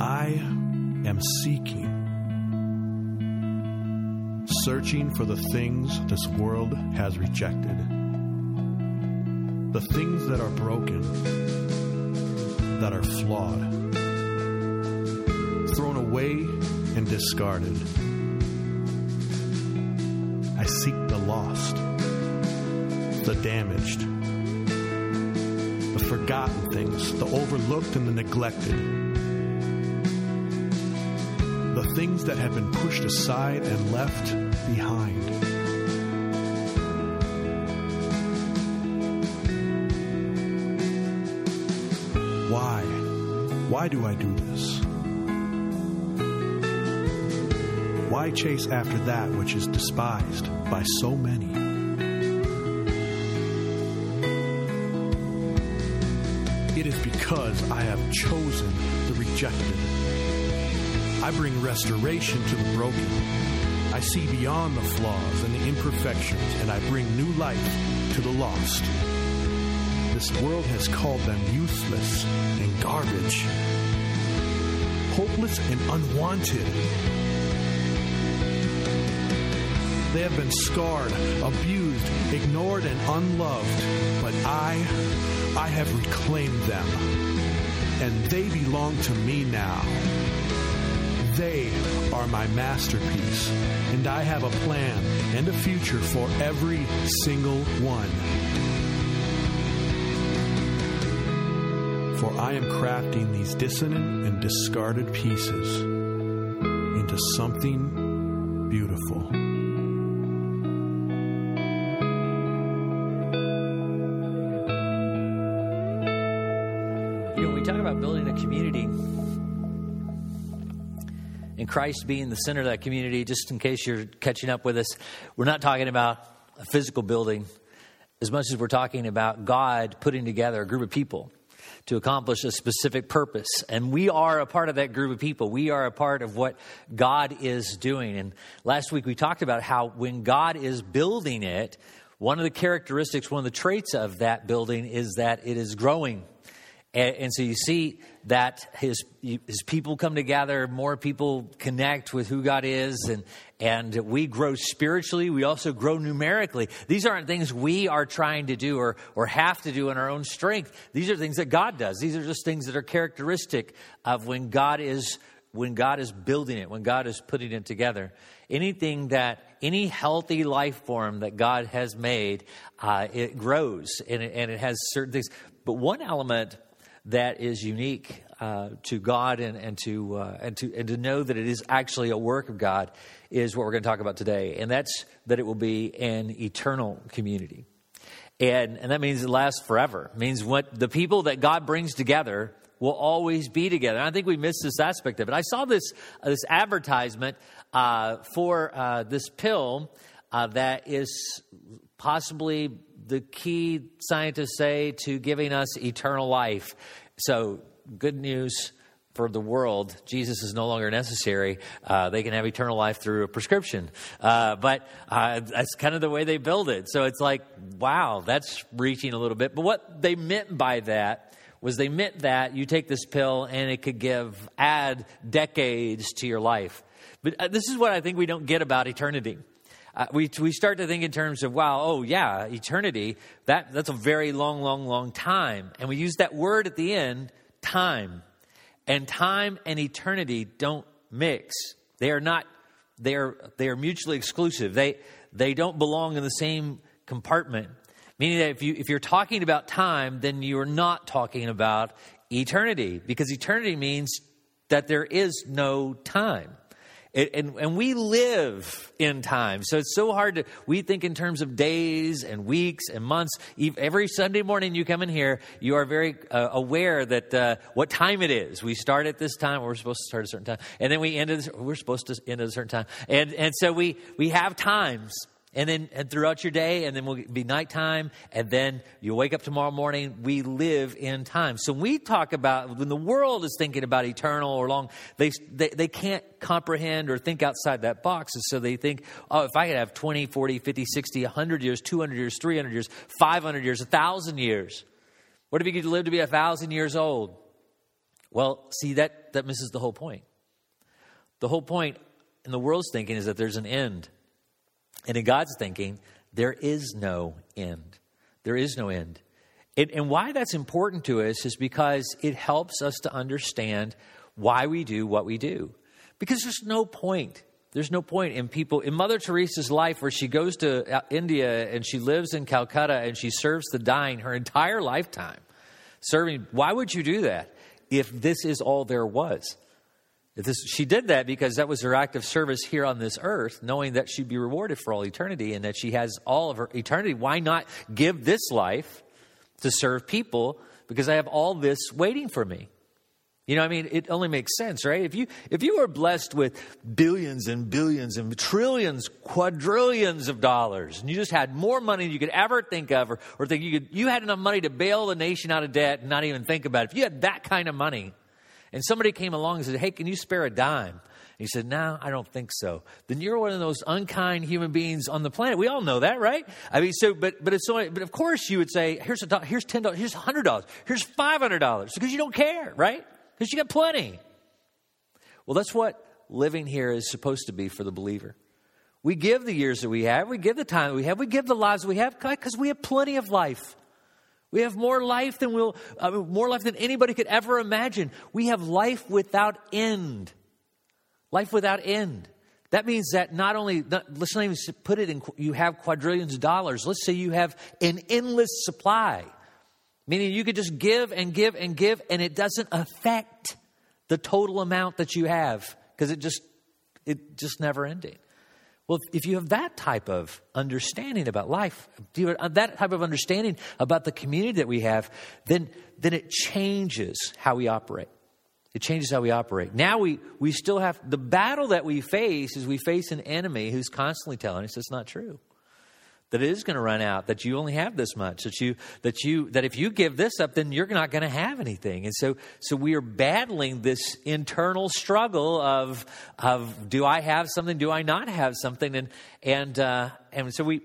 I am seeking, searching for the things this world has rejected, the things that are broken, that are flawed, thrown away and discarded. I seek the lost, the damaged, the forgotten things, the overlooked and the neglected, things that have been pushed aside and left behind. Why? Why do I do this? Why chase after that which is despised by so many? It is because I have chosen the rejected. I bring restoration to the broken. I see beyond the flaws and the imperfections, and I bring new life to the lost. This world has called them useless and garbage, hopeless and unwanted. They have been scarred, abused, ignored, and unloved, but I, I have reclaimed them, and they belong to me now. They are my masterpiece, and I have a plan and a future for every single one. For I am crafting these dissonant and discarded pieces into something beautiful. And Christ being the center of that community, just in case you're catching up with us, we're not talking about a physical building as much as we're talking about God putting together a group of people to accomplish a specific purpose. And we are a part of that group of people. We are a part of what God is doing. And last week we talked about how when God is building it, one of the characteristics, one of the traits of that building is that it is growing. And, and, so you see that his his people come together, more people connect with who God is, and and we grow spiritually. We also grow numerically. These aren't things we are trying to do or or have to do in our own strength. These are things that God does. These are just things that are characteristic of when God is when God is building it, when God is putting it together. Anything that any healthy life form that God has made, uh, it grows and it, and it has certain things. But one element that is unique uh, to God and, and to uh, and to and to know that it is actually a work of God is what we're going to talk about today, and that's that it will be an eternal community, and and that means it lasts forever. It means what the people that God brings together will always be together. And I think we missed this aspect of it. I saw this uh, this advertisement uh, for uh, this pill uh, that is possibly the key scientists say to giving us eternal life. So, good news for the world. Jesus is no longer necessary. Uh, they can have eternal life through a prescription. Uh, but uh, that's kind of the way they build it. So it's like, wow, that's reaching a little bit. But what they meant by that was they meant that you take this pill and it could give, add decades to your life. But uh, this is what I think we don't get about eternity. Uh, we, we start to think in terms of, wow, oh yeah, eternity, that, that's a very long, long, long time. And we use that word at the end, time. And time and eternity don't mix. They are not, they are, they are mutually exclusive. They, they don't belong in the same compartment. Meaning that if, you, if you're talking about time, then you're not talking about eternity, because eternity means that there is no time. It, and, and we live in time. So it's so hard to, we think in terms of days and weeks and months. Every Sunday morning you come in here, you are very uh, aware that uh, what time it is. We start at this time, we're supposed to start at a certain time. And then we end at, we're supposed to end at a certain time. And, and so we, we have times and then and throughout your day, and then we'll be nighttime, and then you wake up tomorrow morning. We live in time. So we talk about when the world is thinking about eternal or long, they, they, they can't comprehend or think outside that box. And so they think, oh, if I could have 20, 40, 50, 60, 100 years, 200 years, 300 years, 500 years, 1,000 years, what if you could live to be 1,000 years old? Well, see, that, that misses the whole point. The whole point in the world's thinking is that there's an end. And in God's thinking, there is no end. There is no end. It, and why that's important to us is because it helps us to understand why we do what we do. Because there's no point. There's no point in people, in Mother Teresa's life, where she goes to uh, India and she lives in Calcutta and she serves the dying her entire lifetime. Serving, why would you do that if this is all there was? This, she did that because that was her act of service here on this earth, knowing that she'd be rewarded for all eternity and that she has all of her eternity. Why not give this life to serve people? Because I have all this waiting for me. You know, I mean, it only makes sense, right? If you if you were blessed with billions and billions and trillions, quadrillions of dollars, and you just had more money than you could ever think of, or, or think you could, you had enough money to bail the nation out of debt and not even think about it. If you had that kind of money, and somebody came along and said, Hey, can you spare a dime? He said, No, I don't think so. Then you're one of those unkind human beings on the planet. We all know that, right? I mean, so, but, but so, but of course you would say, Here's a, here's $10, here's $100, here's $500, because you don't care, right? Because you got plenty. Well, that's what living here is supposed to be for the believer. We give the years that we have, we give the time that we have, we give the lives we have because we have plenty of life. We have more life than we'll, uh, more life than anybody could ever imagine. We have life without end. Life without end. That means that not only, let's not even put it in, you have quadrillions of dollars. Let's say you have an endless supply, meaning you could just give and give and give, and it doesn't affect the total amount that you have because it just, it just never ending. Well, if you have that type of understanding about life, that type of understanding about the community that we have, then, then it changes how we operate. It changes how we operate. Now we, we still have the battle that we face is we face an enemy who's constantly telling us it's not true that it is going to run out that you only have this much that you that you that if you give this up then you're not going to have anything. And so so we are battling this internal struggle of of do i have something do i not have something? And and uh, and so we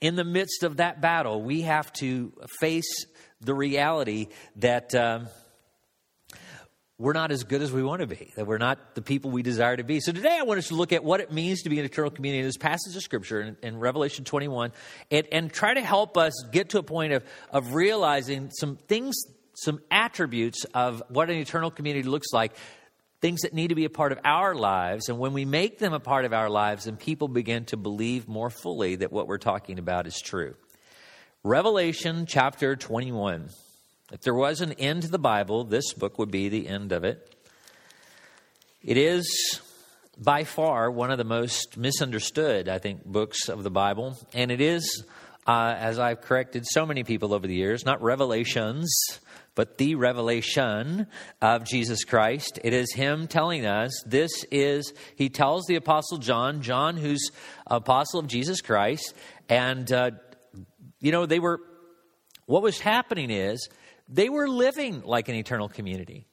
in the midst of that battle we have to face the reality that um, we're not as good as we want to be, that we're not the people we desire to be. So today I want us to look at what it means to be an eternal community in this passage of Scripture in, in Revelation 21 and, and, try to help us get to a point of, of realizing some things, some attributes of what an eternal community looks like, things that need to be a part of our lives. And when we make them a part of our lives, then people begin to believe more fully that what we're talking about is true. Revelation chapter 21. If there was an end to the Bible, this book would be the end of it. It is by far one of the most misunderstood, I think, books of the Bible. And it is, uh, as I've corrected so many people over the years, not revelations, but the revelation of Jesus Christ. It is Him telling us this is, He tells the Apostle John, John, who's apostle of Jesus Christ, and, uh, you know, they were, what was happening is, they were living like an eternal community.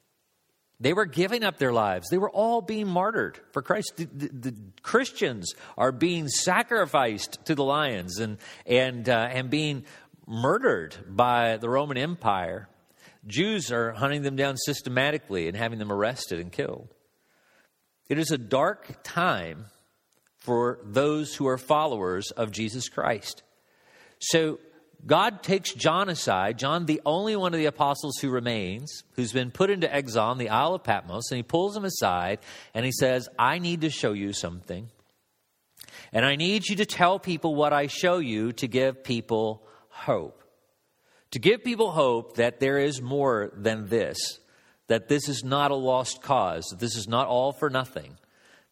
They were giving up their lives. They were all being martyred for Christ. The, the, the Christians are being sacrificed to the lions and, and, uh, and being murdered by the Roman Empire. Jews are hunting them down systematically and having them arrested and killed. It is a dark time for those who are followers of Jesus Christ. So God takes John aside, John, the only one of the apostles who remains, who's been put into exile on the Isle of Patmos, and he pulls him aside and he says, I need to show you something. And I need you to tell people what I show you to give people hope. To give people hope that there is more than this, that this is not a lost cause, that this is not all for nothing,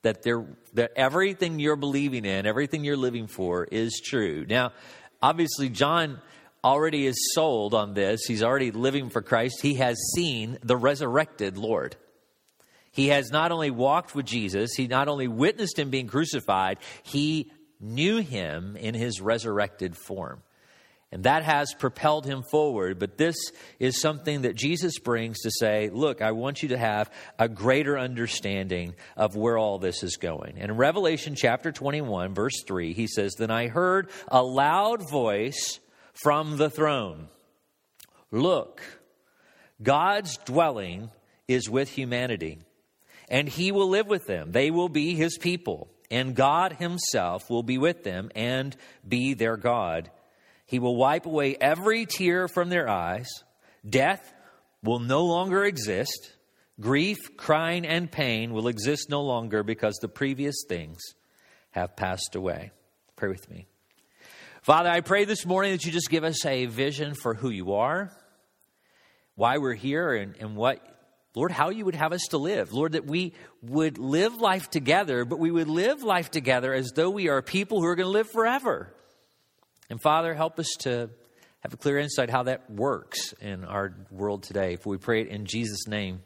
that, there, that everything you're believing in, everything you're living for is true. Now, Obviously, John already is sold on this. He's already living for Christ. He has seen the resurrected Lord. He has not only walked with Jesus, he not only witnessed him being crucified, he knew him in his resurrected form. And that has propelled him forward. But this is something that Jesus brings to say, look, I want you to have a greater understanding of where all this is going. And in Revelation chapter 21, verse 3, he says, Then I heard a loud voice from the throne Look, God's dwelling is with humanity, and he will live with them. They will be his people, and God himself will be with them and be their God. He will wipe away every tear from their eyes. Death will no longer exist. Grief, crying, and pain will exist no longer because the previous things have passed away. Pray with me. Father, I pray this morning that you just give us a vision for who you are, why we're here, and, and what, Lord, how you would have us to live. Lord, that we would live life together, but we would live life together as though we are people who are going to live forever. And Father, help us to have a clear insight how that works in our world today. If we pray it in Jesus' name,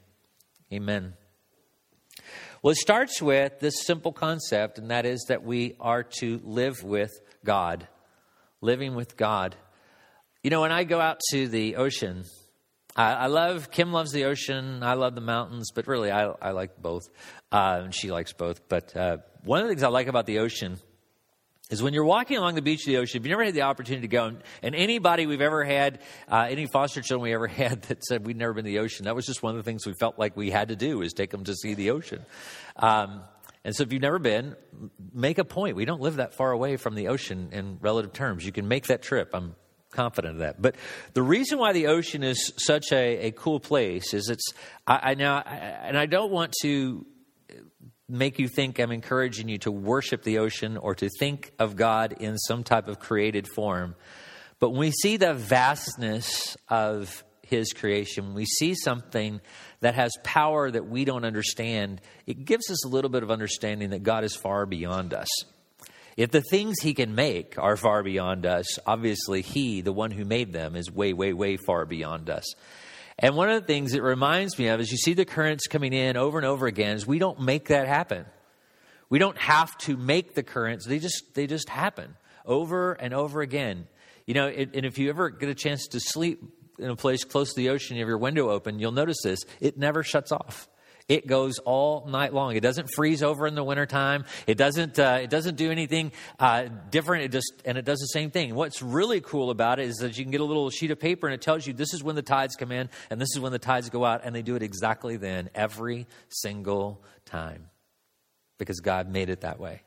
amen. Well, it starts with this simple concept, and that is that we are to live with God. Living with God. You know, when I go out to the ocean, I, I love, Kim loves the ocean, I love the mountains, but really I, I like both. Uh, and she likes both. But uh, one of the things I like about the ocean is when you're walking along the beach of the ocean, if you never had the opportunity to go, and anybody we've ever had, uh, any foster children we ever had that said we'd never been to the ocean, that was just one of the things we felt like we had to do is take them to see the ocean. Um, and so if you've never been, make a point. We don't live that far away from the ocean in relative terms. You can make that trip. I'm confident of that. But the reason why the ocean is such a, a cool place is it's, I, I now, I, and I don't want to make you think I'm encouraging you to worship the ocean or to think of God in some type of created form. But when we see the vastness of His creation, we see something that has power that we don't understand, it gives us a little bit of understanding that God is far beyond us. If the things He can make are far beyond us, obviously He, the one who made them, is way, way, way far beyond us. And one of the things it reminds me of is you see the currents coming in over and over again is we don't make that happen. We don't have to make the currents. They just they just happen over and over again. You know, it, and if you ever get a chance to sleep in a place close to the ocean, you have your window open, you'll notice this. It never shuts off. It goes all night long. It doesn't freeze over in the wintertime. It doesn't, uh, it doesn't do anything uh, different. It just, and it does the same thing. What's really cool about it is that you can get a little sheet of paper and it tells you this is when the tides come in and this is when the tides go out. And they do it exactly then, every single time. Because God made it that way.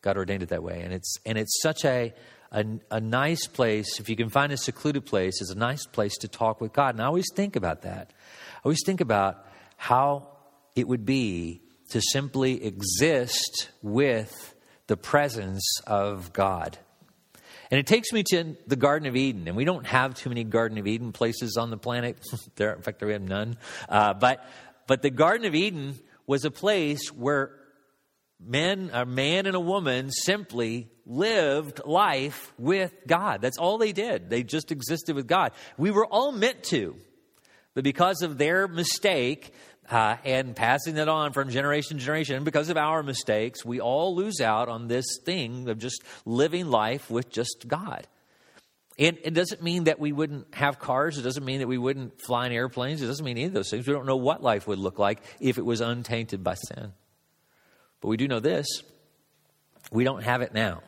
God ordained it that way. And it's, and it's such a, a, a, nice place, if you can find a secluded place, is a nice place to talk with God. And I always think about that. I always think about how it would be to simply exist with the presence of God. And it takes me to the Garden of Eden, and we don't have too many Garden of Eden places on the planet. there, in fact, we have none. Uh, but, but the Garden of Eden was a place where men, a man and a woman simply lived life with God. That's all they did. They just existed with God. We were all meant to. But because of their mistake, uh, and passing it on from generation to generation. And because of our mistakes, we all lose out on this thing of just living life with just God. And it doesn't mean that we wouldn't have cars. It doesn't mean that we wouldn't fly in airplanes. It doesn't mean any of those things. We don't know what life would look like if it was untainted by sin. But we do know this we don't have it now.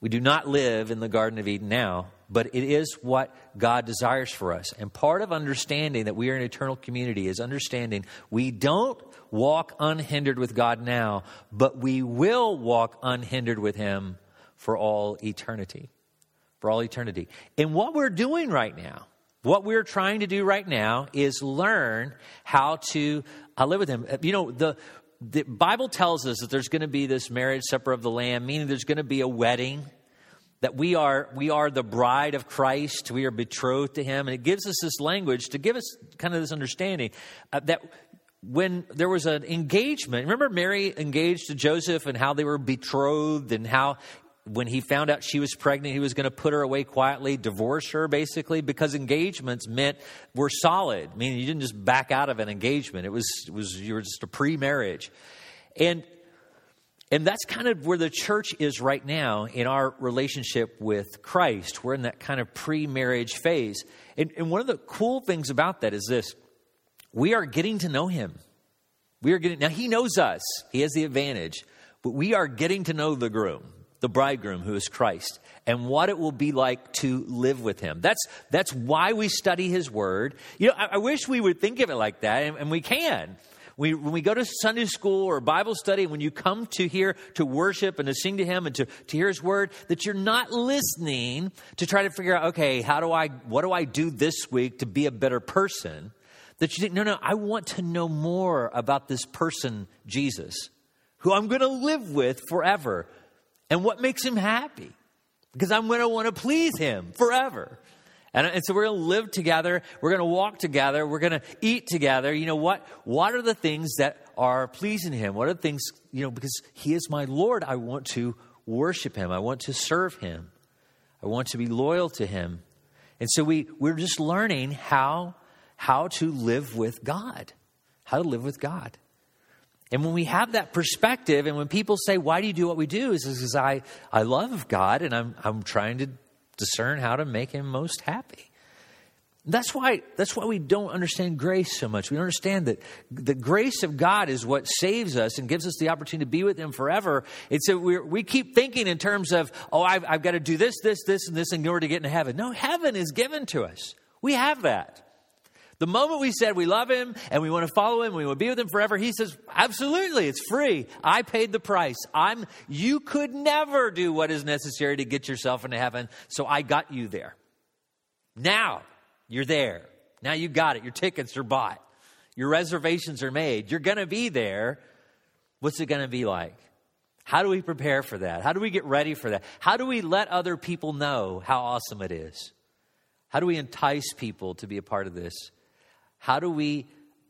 We do not live in the Garden of Eden now, but it is what God desires for us. And part of understanding that we are an eternal community is understanding we don't walk unhindered with God now, but we will walk unhindered with Him for all eternity. For all eternity. And what we're doing right now, what we're trying to do right now is learn how to uh, live with Him. You know, the, the Bible tells us that there's going to be this marriage supper of the Lamb, meaning there's going to be a wedding that we are we are the bride of Christ, we are betrothed to Him, and it gives us this language to give us kind of this understanding uh, that when there was an engagement, remember Mary engaged to Joseph and how they were betrothed and how when he found out she was pregnant, he was going to put her away quietly, divorce her basically, because engagements meant were solid. Meaning you didn't just back out of an engagement. It was, it was you were just a pre-marriage. And and that's kind of where the church is right now in our relationship with Christ. We're in that kind of pre marriage phase. And, and, one of the cool things about that is this we are getting to know him. We are getting, now he knows us, he has the advantage, but we are getting to know the groom, the bridegroom who is Christ. and what it will be like to live with him. That's, that's why we study his word. You know, I, I wish we would think of it like that, and, and we can. We, when we go to Sunday school or Bible study, when you come to here to worship and to sing to Him and to, to hear His Word, that you're not listening to try to figure out, okay, how do I, what do I do this week to be a better person? That you think, no, no, I want to know more about this person, Jesus, who I'm going to live with forever and what makes Him happy because I'm going to want to please Him forever. And, and so we're going to live together. We're going to walk together. We're going to eat together. You know what? What are the things that are pleasing Him? What are the things, you know, because He is my Lord, I want to worship Him. I want to serve Him. I want to be loyal to Him. And so we, we're just learning how, how to live with God, how to live with God. And when we have that perspective, and when people say, Why do you do what we do? is because I, I love God and I'm, I'm trying to discern how to make him most happy. That's why, that's why we don't understand grace so much. We don't understand that the grace of God is what saves us and gives us the opportunity to be with Him forever. It's that we we keep thinking in terms of, oh, I've, I've got to do this, this, this, and this in order to get into heaven. No, heaven is given to us. We have that. The moment we said we love him and we want to follow him, we want to be with him forever, he says, absolutely, it's free. I paid the price. I'm, you could never do what is necessary to get yourself into heaven, so I got you there. Now, you're there. Now you got it. Your tickets are bought. Your reservations are made. You're going to be there. What's it going to be like? How do we prepare for that? How do we get ready for that? How do we let other people know how awesome it is? How do we entice people to be a part of this? How do we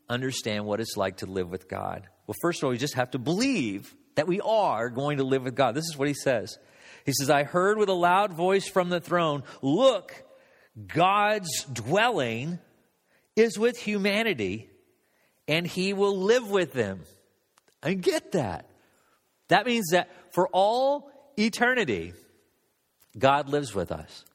understand what it's like to live with God? Well, first of all, we just have to believe that we are going to live with God. This is what he says. He says, I heard with a loud voice from the throne, Look, God's dwelling is with humanity, and he will live with them. I get that. That means that for all eternity, God lives with us.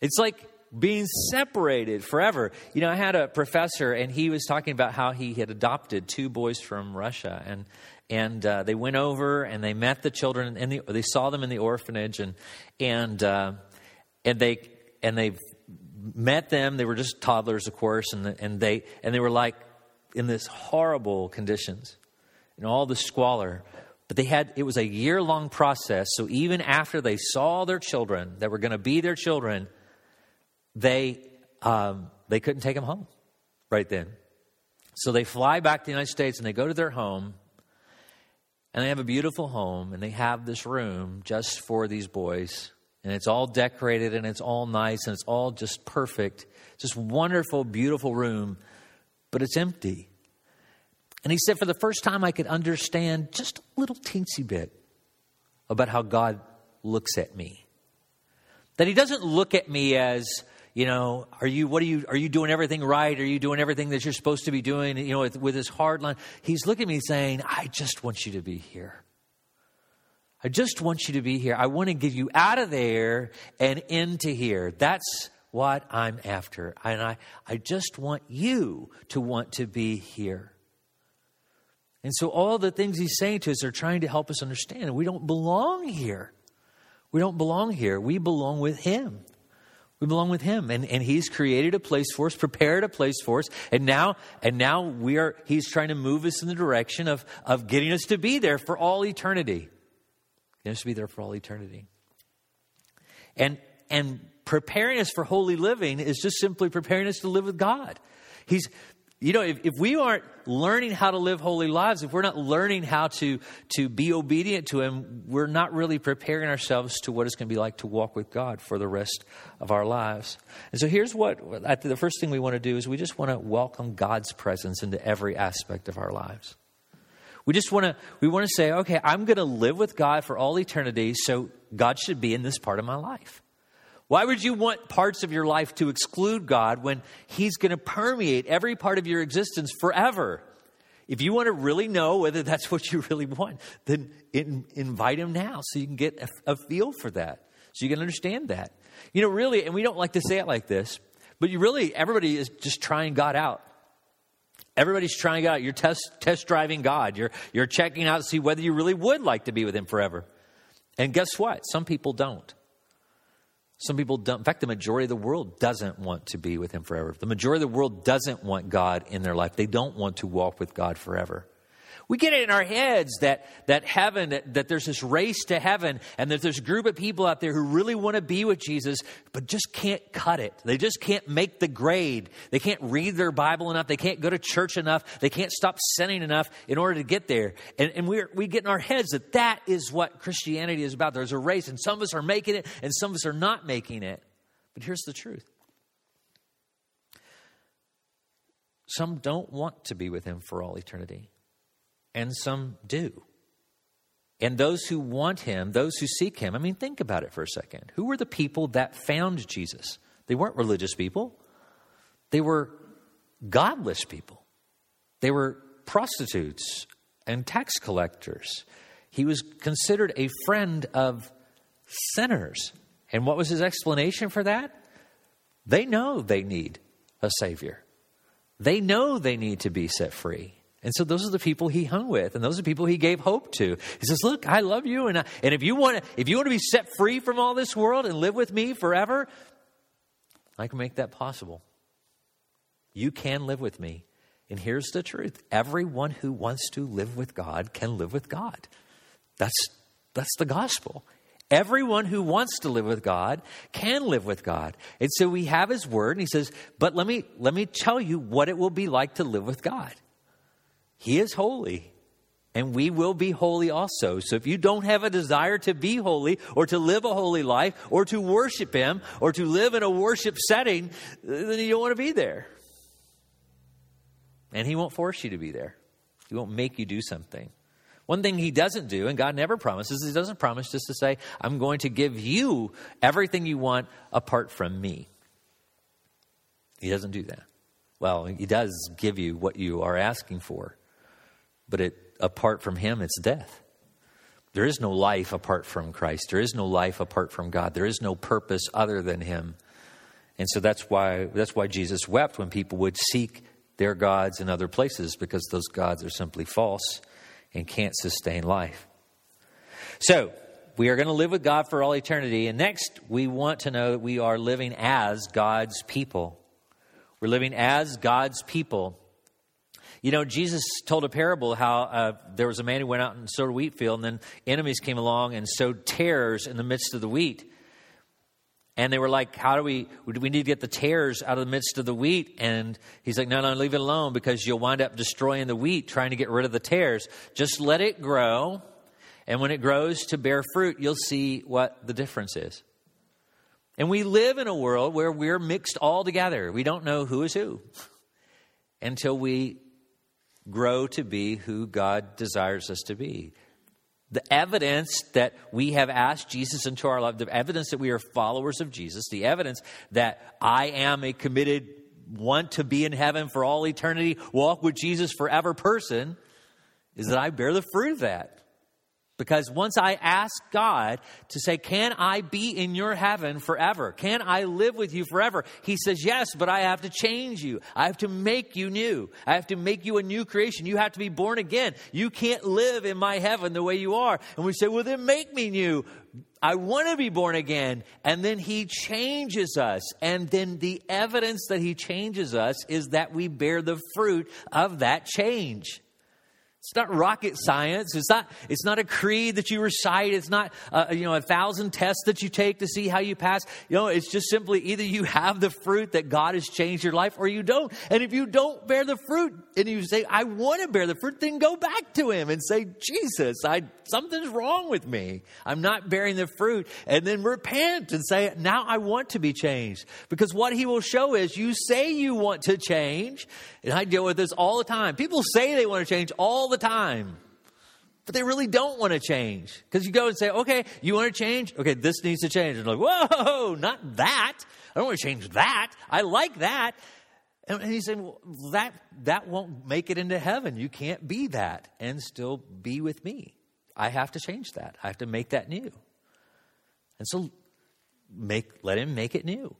It's like being separated forever. You know, I had a professor, and he was talking about how he had adopted two boys from Russia, and and uh, they went over and they met the children, and the, they saw them in the orphanage, and and uh, and they and they met them. They were just toddlers, of course, and the, and they and they were like in this horrible conditions, and all the squalor. But they had it was a year long process. So even after they saw their children that were going to be their children they, um, they couldn't take him home right then. So they fly back to the United States and they go to their home and they have a beautiful home and they have this room just for these boys and it's all decorated and it's all nice and it's all just perfect. Just wonderful beautiful room but it's empty. And he said for the first time i could understand just a little teensy bit about how god looks at me. That he doesn't look at me as you know, are you, what are you, are you doing everything right? Are you doing everything that you're supposed to be doing? You know, with, with his hard line, he's looking at me saying, I just want you to be here. I just want you to be here. I want to get you out of there and into here. That's what I'm after. And I, I just want you to want to be here. And so all the things he's saying to us are trying to help us understand. We don't belong here. We don't belong here. We belong with him. We belong with him. And, and he's created a place for us, prepared a place for us. And now, and now we are, he's trying to move us in the direction of, of getting us to be there for all eternity. Getting us to be there for all eternity. And, and preparing us for holy living is just simply preparing us to live with God. He's, you know, if, if we aren't learning how to live holy lives, if we're not learning how to, to be obedient to Him, we're not really preparing ourselves to what it's going to be like to walk with God for the rest of our lives. And so here's what the first thing we want to do is we just want to welcome God's presence into every aspect of our lives. We just want to we want to say, okay, I'm going to live with God for all eternity, so God should be in this part of my life. Why would you want parts of your life to exclude God when He's going to permeate every part of your existence forever? If you want to really know whether that's what you really want, then in, invite Him now so you can get a, a feel for that, so you can understand that. You know, really, and we don't like to say it like this, but you really, everybody is just trying God out. Everybody's trying out. You're test, test driving God. You're, you're checking out to see whether you really would like to be with Him forever. And guess what? Some people don't. Some people don't. In fact, the majority of the world doesn't want to be with Him forever. The majority of the world doesn't want God in their life. They don't want to walk with God forever. We get it in our heads that, that heaven, that, that there's this race to heaven, and that there's a group of people out there who really want to be with Jesus, but just can't cut it. They just can't make the grade. They can't read their Bible enough. They can't go to church enough. They can't stop sinning enough in order to get there. And, and we we get in our heads that that is what Christianity is about. There's a race, and some of us are making it, and some of us are not making it. But here's the truth. Some don't want to be with him for all eternity and some do. And those who want him, those who seek him, I mean, think about it for a second. Who were the people that found Jesus? They weren't religious people, they were godless people. They were prostitutes and tax collectors. He was considered a friend of sinners. And what was his explanation for that? They know they need a Savior, they know they need to be set free. And so those are the people he hung with, and those are the people he gave hope to. He says, "Look, I love you, and I, and if you want to, if you want to be set free from all this world and live with me forever, I can make that possible. You can live with me." And here's the truth: everyone who wants to live with God can live with God. That's that's the gospel. Everyone who wants to live with God can live with God. And so we have his word and he says, "But let me let me tell you what it will be like to live with God." He is holy, and we will be holy also. So if you don't have a desire to be holy, or to live a holy life, or to worship Him, or to live in a worship setting, then you don't want to be there. And He won't force you to be there, He won't make you do something. One thing he doesn't do, and God never promises, he doesn't promise just to say, I'm going to give you everything you want apart from me. He doesn't do that. Well, he does give you what you are asking for. But it, apart from Him, it's death. There is no life apart from Christ. There is no life apart from God. There is no purpose other than Him. And so that's why, that's why Jesus wept when people would seek their gods in other places, because those gods are simply false and can't sustain life. So, we are going to live with God for all eternity. And next, we want to know that we are living as God's people. We're living as God's people. You know, Jesus told a parable how uh, there was a man who went out and sowed a wheat field, and then enemies came along and sowed tares in the midst of the wheat. And they were like, How do we, we need to get the tares out of the midst of the wheat? And he's like, No, no, leave it alone because you'll wind up destroying the wheat trying to get rid of the tares. Just let it grow. And when it grows to bear fruit, you'll see what the difference is. And we live in a world where we're mixed all together. We don't know who is who until we grow to be who God desires us to be. The evidence that we have asked Jesus into our life, the evidence that we are followers of Jesus, the evidence that I am a committed, want to be in heaven for all eternity, walk with Jesus forever person, is that I bear the fruit of that. Because once I ask God to say, Can I be in your heaven forever? Can I live with you forever? He says, Yes, but I have to change you. I have to make you new. I have to make you a new creation. You have to be born again. You can't live in my heaven the way you are. And we say, Well, then make me new. I want to be born again. And then he changes us. And then the evidence that he changes us is that we bear the fruit of that change. It's not rocket science. It's not, it's not a creed that you recite. It's not, uh, you know, a thousand tests that you take to see how you pass. You know, it's just simply either you have the fruit that God has changed your life or you don't. And if you don't bear the fruit and you say, I want to bear the fruit, then go back to Him and say, Jesus, I, something's wrong with me. I'm not bearing the fruit. And then repent and say, now I want to be changed. Because what He will show is you say you want to change. And I deal with this all the time. People say they want to change all the the time. But they really don't want to change. Because you go and say, okay, you want to change? Okay, this needs to change. And like, whoa, not that. I don't want to change that. I like that. And he's saying, well, that, that won't make it into heaven. You can't be that and still be with me. I have to change that. I have to make that new. And so make, let him make it new.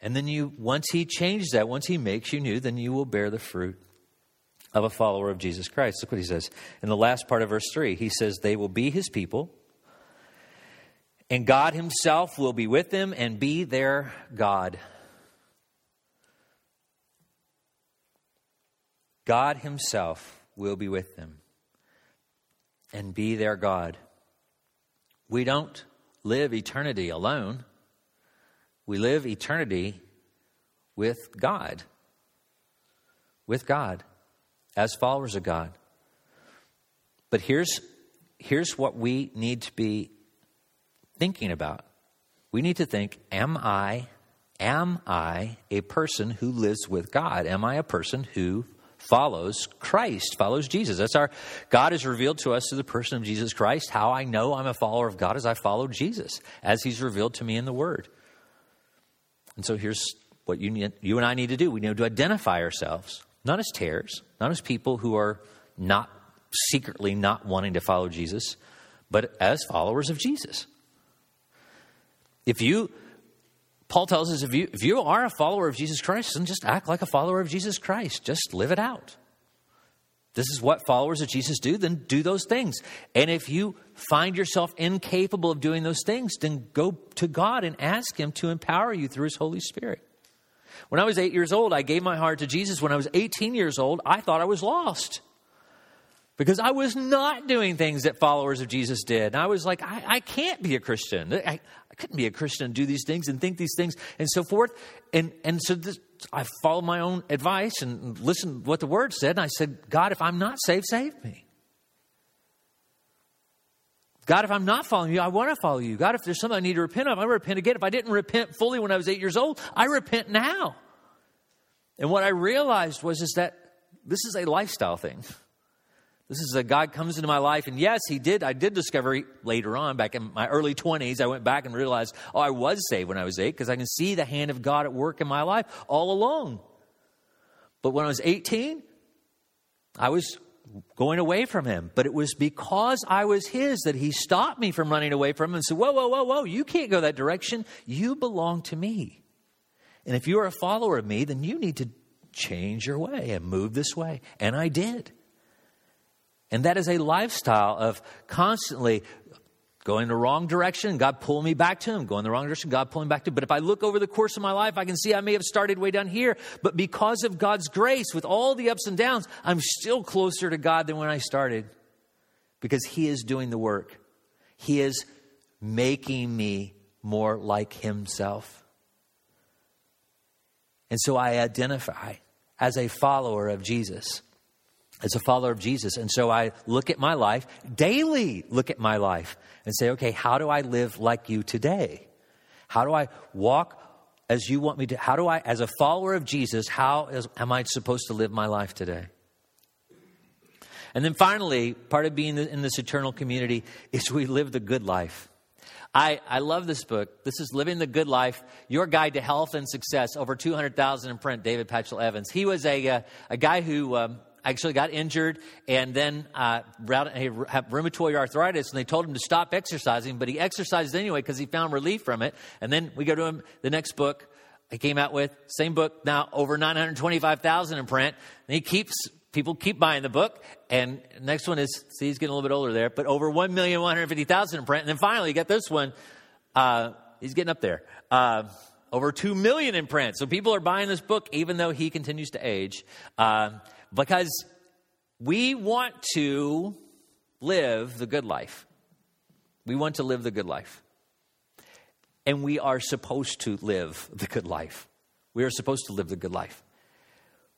And then you, once he changes that, once he makes you new, then you will bear the fruit of a follower of Jesus Christ. Look what he says. In the last part of verse 3, he says, They will be his people, And God Himself will be with them and be their God. God Himself will be with them and be their God. We don't live eternity alone, we live eternity with God. With God, as followers of God. But here's, here's what we need to be thinking about. We need to think, am I, am I a person who lives with God? Am I a person who follows Christ, follows Jesus. That's our God is revealed to us through the person of Jesus Christ. How I know I'm a follower of God is I follow Jesus as He's revealed to me in the Word. And so here's what you need, you and I need to do. We need to identify ourselves, not as tares, not as people who are not secretly not wanting to follow Jesus, but as followers of Jesus. If you Paul tells us if you, if you are a follower of Jesus Christ, then just act like a follower of Jesus Christ. Just live it out. This is what followers of Jesus do, then do those things. And if you find yourself incapable of doing those things, then go to God and ask Him to empower you through His Holy Spirit. When I was eight years old, I gave my heart to Jesus. When I was 18 years old, I thought I was lost because I was not doing things that followers of Jesus did. And I was like, I, I can't be a Christian. I, I, couldn't be a Christian and do these things and think these things and so forth. And, and so this, I followed my own advice and listened what the word said. And I said, God, if I'm not saved, save me. God, if I'm not following you, I want to follow you. God, if there's something I need to repent of, I repent again. If I didn't repent fully when I was eight years old, I repent now. And what I realized was is that this is a lifestyle thing. This is a God comes into my life, and yes, He did. I did discover later on, back in my early 20s, I went back and realized, oh, I was saved when I was eight because I can see the hand of God at work in my life all along. But when I was 18, I was going away from Him. But it was because I was His that He stopped me from running away from Him and said, whoa, whoa, whoa, whoa, you can't go that direction. You belong to me. And if you are a follower of me, then you need to change your way and move this way. And I did. And that is a lifestyle of constantly going the wrong direction, God pulling me back to Him. Going the wrong direction, God pulling back to Him. But if I look over the course of my life, I can see I may have started way down here. But because of God's grace, with all the ups and downs, I'm still closer to God than when I started. Because He is doing the work, He is making me more like Himself. And so I identify as a follower of Jesus as a follower of Jesus. And so I look at my life, daily look at my life, and say, okay, how do I live like you today? How do I walk as you want me to? How do I, as a follower of Jesus, how is, am I supposed to live my life today? And then finally, part of being in this eternal community is we live the good life. I, I love this book. This is Living the Good Life, Your Guide to Health and Success. Over 200,000 in print, David Patchell Evans. He was a, uh, a guy who um, actually got injured and then uh, he had rheumatoid arthritis, and they told him to stop exercising, but he exercised anyway because he found relief from it. And then we go to him, the next book he came out with, same book, now over 925,000 in print. And he keeps, people keep buying the book. And next one is, see, he's getting a little bit older there, but over 1,150,000 in print. And then finally, you got this one, uh, he's getting up there. Uh, over 2 million in print. So people are buying this book even though he continues to age. Uh, because we want to live the good life. We want to live the good life. And we are supposed to live the good life. We are supposed to live the good life.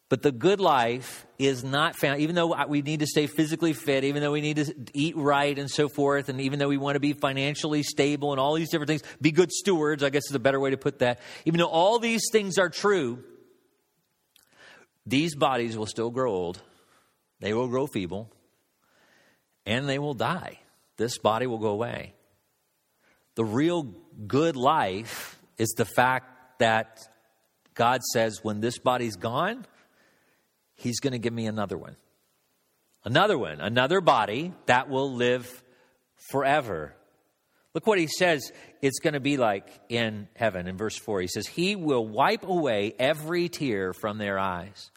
But the good life is not found, even though we need to stay physically fit, even though we need to eat right and so forth, and even though we want to be financially stable and all these different things, be good stewards, I guess is a better way to put that. Even though all these things are true, these bodies will still grow old, they will grow feeble, and they will die. This body will go away. The real good life is the fact that God says, when this body's gone, He's going to give me another one. Another one, another body that will live forever. Look what he says it's going to be like in heaven in verse 4. He says, He will wipe away every tear from their eyes.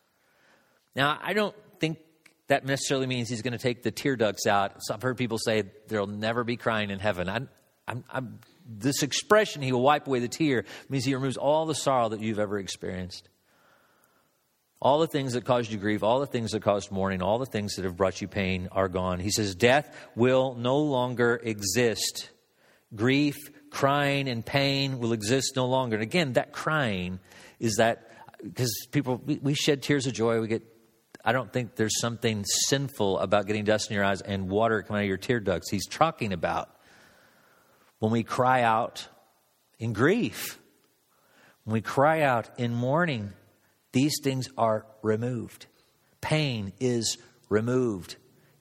Now, I don't think that necessarily means he's going to take the tear ducts out. So I've heard people say there'll never be crying in heaven. I, I'm, I'm this expression, He will wipe away the tear, means He removes all the sorrow that you've ever experienced. All the things that caused you grief, all the things that caused mourning, all the things that have brought you pain are gone. He says, Death will no longer exist. Grief, crying, and pain will exist no longer. And again, that crying is that because people, we, we shed tears of joy, we get I don't think there's something sinful about getting dust in your eyes and water coming out of your tear ducts. He's talking about when we cry out in grief, when we cry out in mourning, these things are removed. Pain is removed.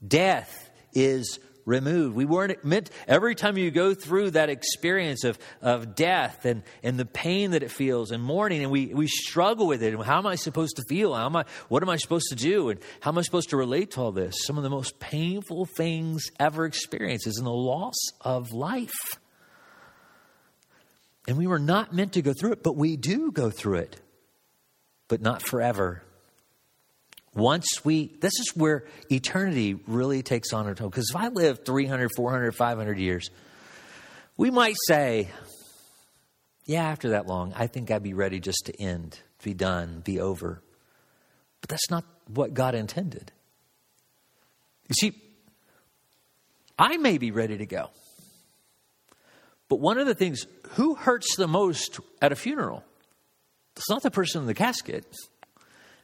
Death is removed. We weren't meant, every time you go through that experience of, of death and, and the pain that it feels and mourning, and we, we struggle with it. And how am I supposed to feel? How am I, what am I supposed to do? And how am I supposed to relate to all this? Some of the most painful things ever experienced is in the loss of life. And we were not meant to go through it, but we do go through it, but not forever. Once we, this is where eternity really takes on a toll. Because if I live 300, 400, 500 years, we might say, yeah, after that long, I think I'd be ready just to end, be done, be over. But that's not what God intended. You see, I may be ready to go. But one of the things, who hurts the most at a funeral? It's not the person in the casket.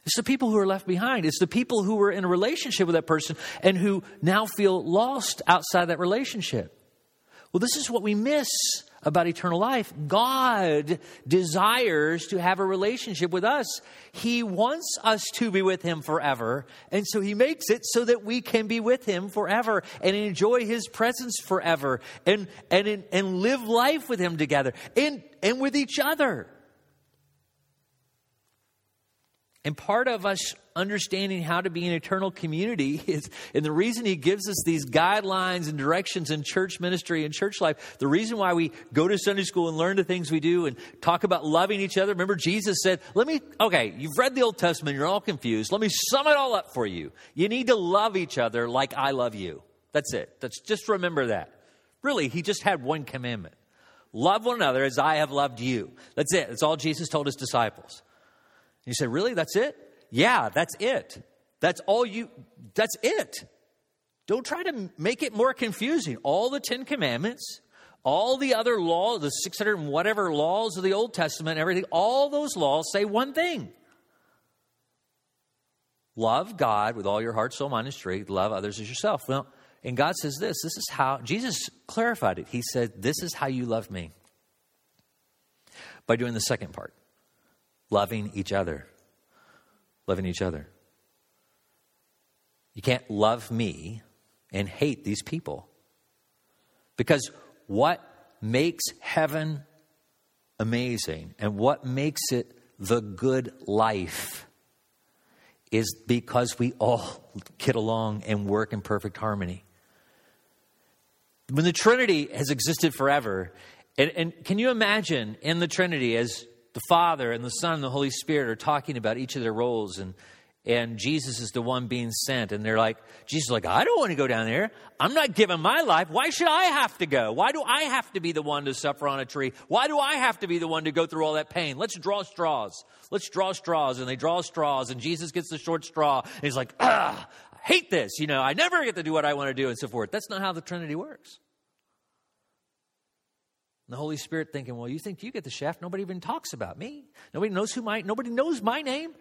It's the people who are left behind. It's the people who were in a relationship with that person and who now feel lost outside that relationship. Well, this is what we miss about eternal life. God desires to have a relationship with us. He wants us to be with Him forever. And so He makes it so that we can be with Him forever and enjoy His presence forever and, and, and live life with Him together and, and with each other. And part of us understanding how to be an eternal community is, and the reason he gives us these guidelines and directions in church ministry and church life, the reason why we go to Sunday school and learn the things we do and talk about loving each other. Remember, Jesus said, Let me, okay, you've read the Old Testament, you're all confused. Let me sum it all up for you. You need to love each other like I love you. That's it. That's just remember that. Really, he just had one commandment love one another as I have loved you. That's it. That's all Jesus told his disciples. You say, Really? That's it? Yeah, that's it. That's all you, that's it. Don't try to make it more confusing. All the Ten Commandments, all the other laws, the 600 and whatever laws of the Old Testament, everything, all those laws say one thing love God with all your heart, soul, mind, and strength, love others as yourself. Well, and God says this this is how, Jesus clarified it. He said, This is how you love me by doing the second part loving each other. Loving each other. You can't love me and hate these people. Because what makes heaven amazing and what makes it the good life is because we all get along and work in perfect harmony. When the Trinity has existed forever, and, and can you imagine in the Trinity as the Father and the Son and the Holy Spirit are talking about each of their roles and and Jesus is the one being sent. And they're like, Jesus is like, I don't want to go down there. I'm not giving my life. Why should I have to go? Why do I have to be the one to suffer on a tree? Why do I have to be the one to go through all that pain? Let's draw straws. Let's draw straws. And they draw straws, and Jesus gets the short straw. And he's like, ah, I hate this. You know, I never get to do what I want to do, and so forth. That's not how the Trinity works. And the Holy Spirit thinking, well, you think you get the shaft? Nobody even talks about me. Nobody knows who my nobody knows my name.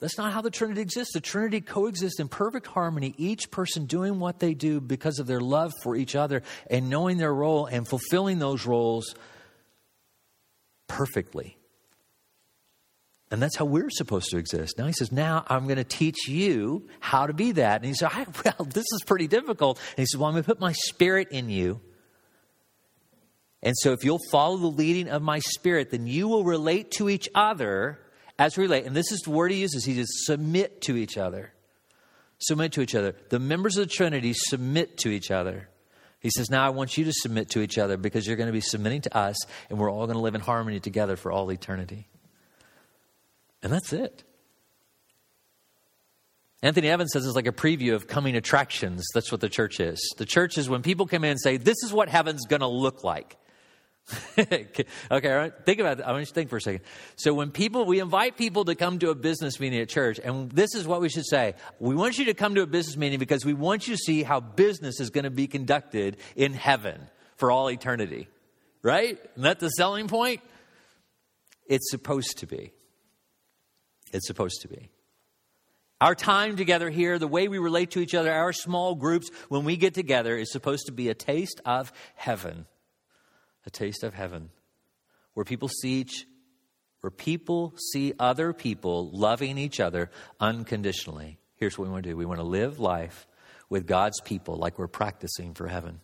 That's not how the Trinity exists. The Trinity coexists in perfect harmony, each person doing what they do because of their love for each other and knowing their role and fulfilling those roles perfectly. And that's how we're supposed to exist. Now he says, Now I'm going to teach you how to be that. And he said, Well, this is pretty difficult. And he said, Well, I'm going to put my spirit in you and so, if you'll follow the leading of my spirit, then you will relate to each other as we relate. And this is the word he uses. He says, submit to each other. Submit to each other. The members of the Trinity submit to each other. He says, Now I want you to submit to each other because you're going to be submitting to us, and we're all going to live in harmony together for all eternity. And that's it. Anthony Evans says it's like a preview of coming attractions. That's what the church is. The church is when people come in and say, This is what heaven's going to look like. okay, all right. Think about it. I want you to think for a second. So when people, we invite people to come to a business meeting at church, and this is what we should say. We want you to come to a business meeting because we want you to see how business is going to be conducted in heaven for all eternity. Right? Isn't that the selling point? It's supposed to be. It's supposed to be. Our time together here, the way we relate to each other, our small groups, when we get together, is supposed to be a taste of heaven. A taste of heaven. Where people see each, where people see other people loving each other unconditionally. Here's what we want to do. We want to live life with God's people like we're practicing for heaven.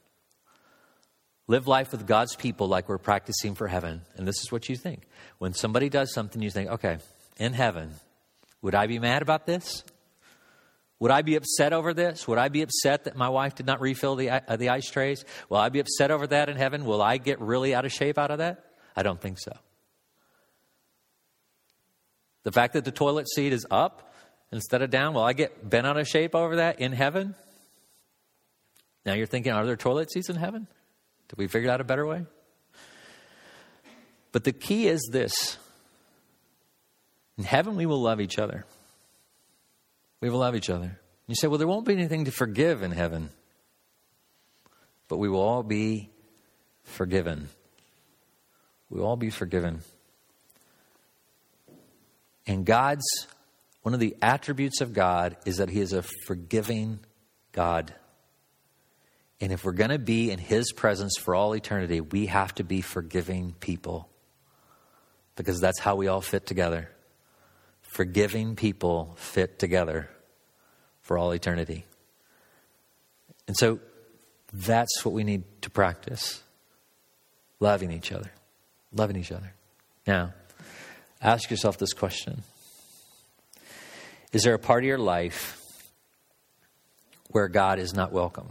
Live life with God's people like we're practicing for heaven. And this is what you think. When somebody does something, you think, okay, in heaven, would I be mad about this? Would I be upset over this? Would I be upset that my wife did not refill the, uh, the ice trays? Will I be upset over that in heaven? Will I get really out of shape out of that? I don't think so. The fact that the toilet seat is up instead of down, will I get bent out of shape over that in heaven? Now you're thinking, are there toilet seats in heaven? Did we figure out a better way? But the key is this in heaven, we will love each other. We will love each other. You say, well, there won't be anything to forgive in heaven, but we will all be forgiven. We will all be forgiven. And God's, one of the attributes of God is that He is a forgiving God. And if we're going to be in His presence for all eternity, we have to be forgiving people because that's how we all fit together forgiving people fit together for all eternity. And so that's what we need to practice loving each other. Loving each other. Now, ask yourself this question Is there a part of your life where God is not welcome?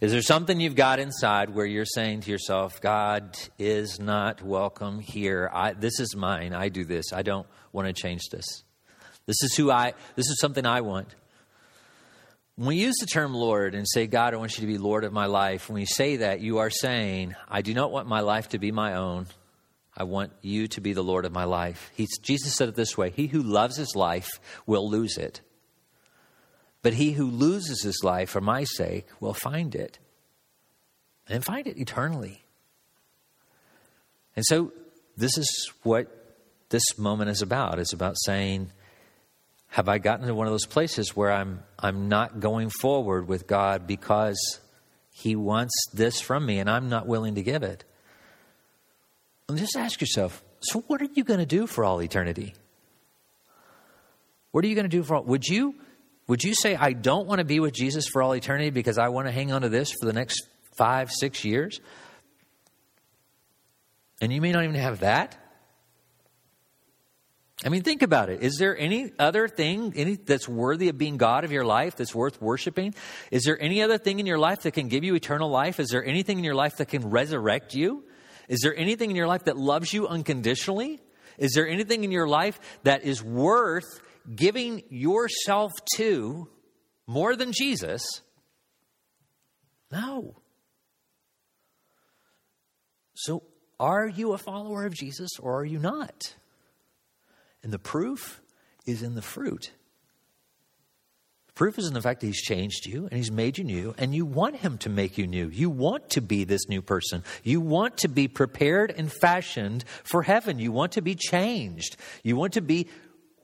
Is there something you've got inside where you're saying to yourself, God is not welcome here? I, this is mine. I do this. I don't want to change this. This is who I, this is something I want. When we use the term Lord and say, God, I want you to be Lord of my life, when you say that, you are saying, I do not want my life to be my own. I want you to be the Lord of my life. Jesus said it this way He who loves his life will lose it. But he who loses his life for my sake will find it and find it eternally. And so, this is what this moment is about. It's about saying, Have I gotten to one of those places where I'm, I'm not going forward with God because He wants this from me and I'm not willing to give it? And just ask yourself so, what are you going to do for all eternity? What are you going to do for all? Would you would you say, I don't want to be with Jesus for all eternity because I want to hang on to this for the next five, six years? And you may not even have that. I mean, think about it. Is there any other thing any, that's worthy of being God of your life that's worth worshiping? Is there any other thing in your life that can give you eternal life? Is there anything in your life that can resurrect you? Is there anything in your life that loves you unconditionally? Is there anything in your life that is worth giving yourself to more than Jesus? No. So, are you a follower of Jesus or are you not? And the proof is in the fruit. Proof is in the fact that He's changed you and He's made you new, and you want Him to make you new. You want to be this new person. You want to be prepared and fashioned for heaven. You want to be changed. You want to be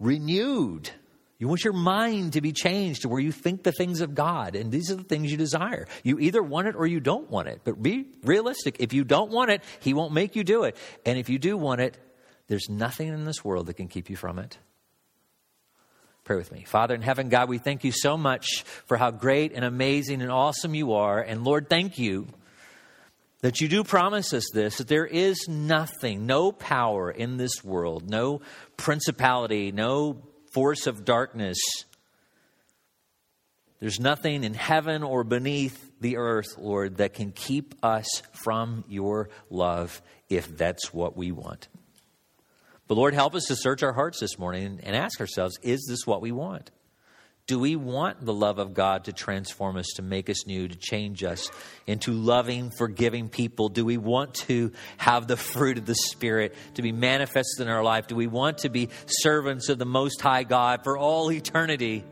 renewed. You want your mind to be changed to where you think the things of God, and these are the things you desire. You either want it or you don't want it. But be realistic. If you don't want it, He won't make you do it. And if you do want it, there's nothing in this world that can keep you from it. Pray with me. Father in heaven, God, we thank you so much for how great and amazing and awesome you are. And Lord, thank you that you do promise us this that there is nothing, no power in this world, no principality, no force of darkness. There's nothing in heaven or beneath the earth, Lord, that can keep us from your love if that's what we want. But Lord, help us to search our hearts this morning and ask ourselves is this what we want? Do we want the love of God to transform us, to make us new, to change us into loving, forgiving people? Do we want to have the fruit of the Spirit to be manifested in our life? Do we want to be servants of the Most High God for all eternity?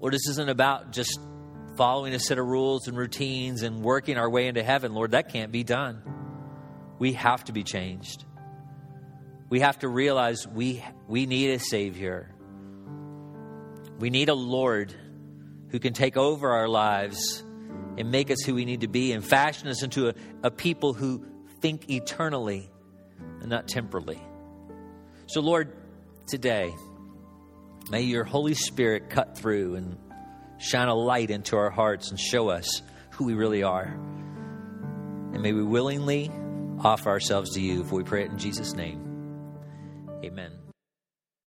Lord, this isn't about just following a set of rules and routines and working our way into heaven. Lord, that can't be done. We have to be changed. We have to realize we, we need a Savior. We need a Lord who can take over our lives and make us who we need to be and fashion us into a, a people who think eternally and not temporally. So, Lord, today, may your Holy Spirit cut through and shine a light into our hearts and show us who we really are. And may we willingly offer ourselves to you, for we pray it in Jesus' name. Amen.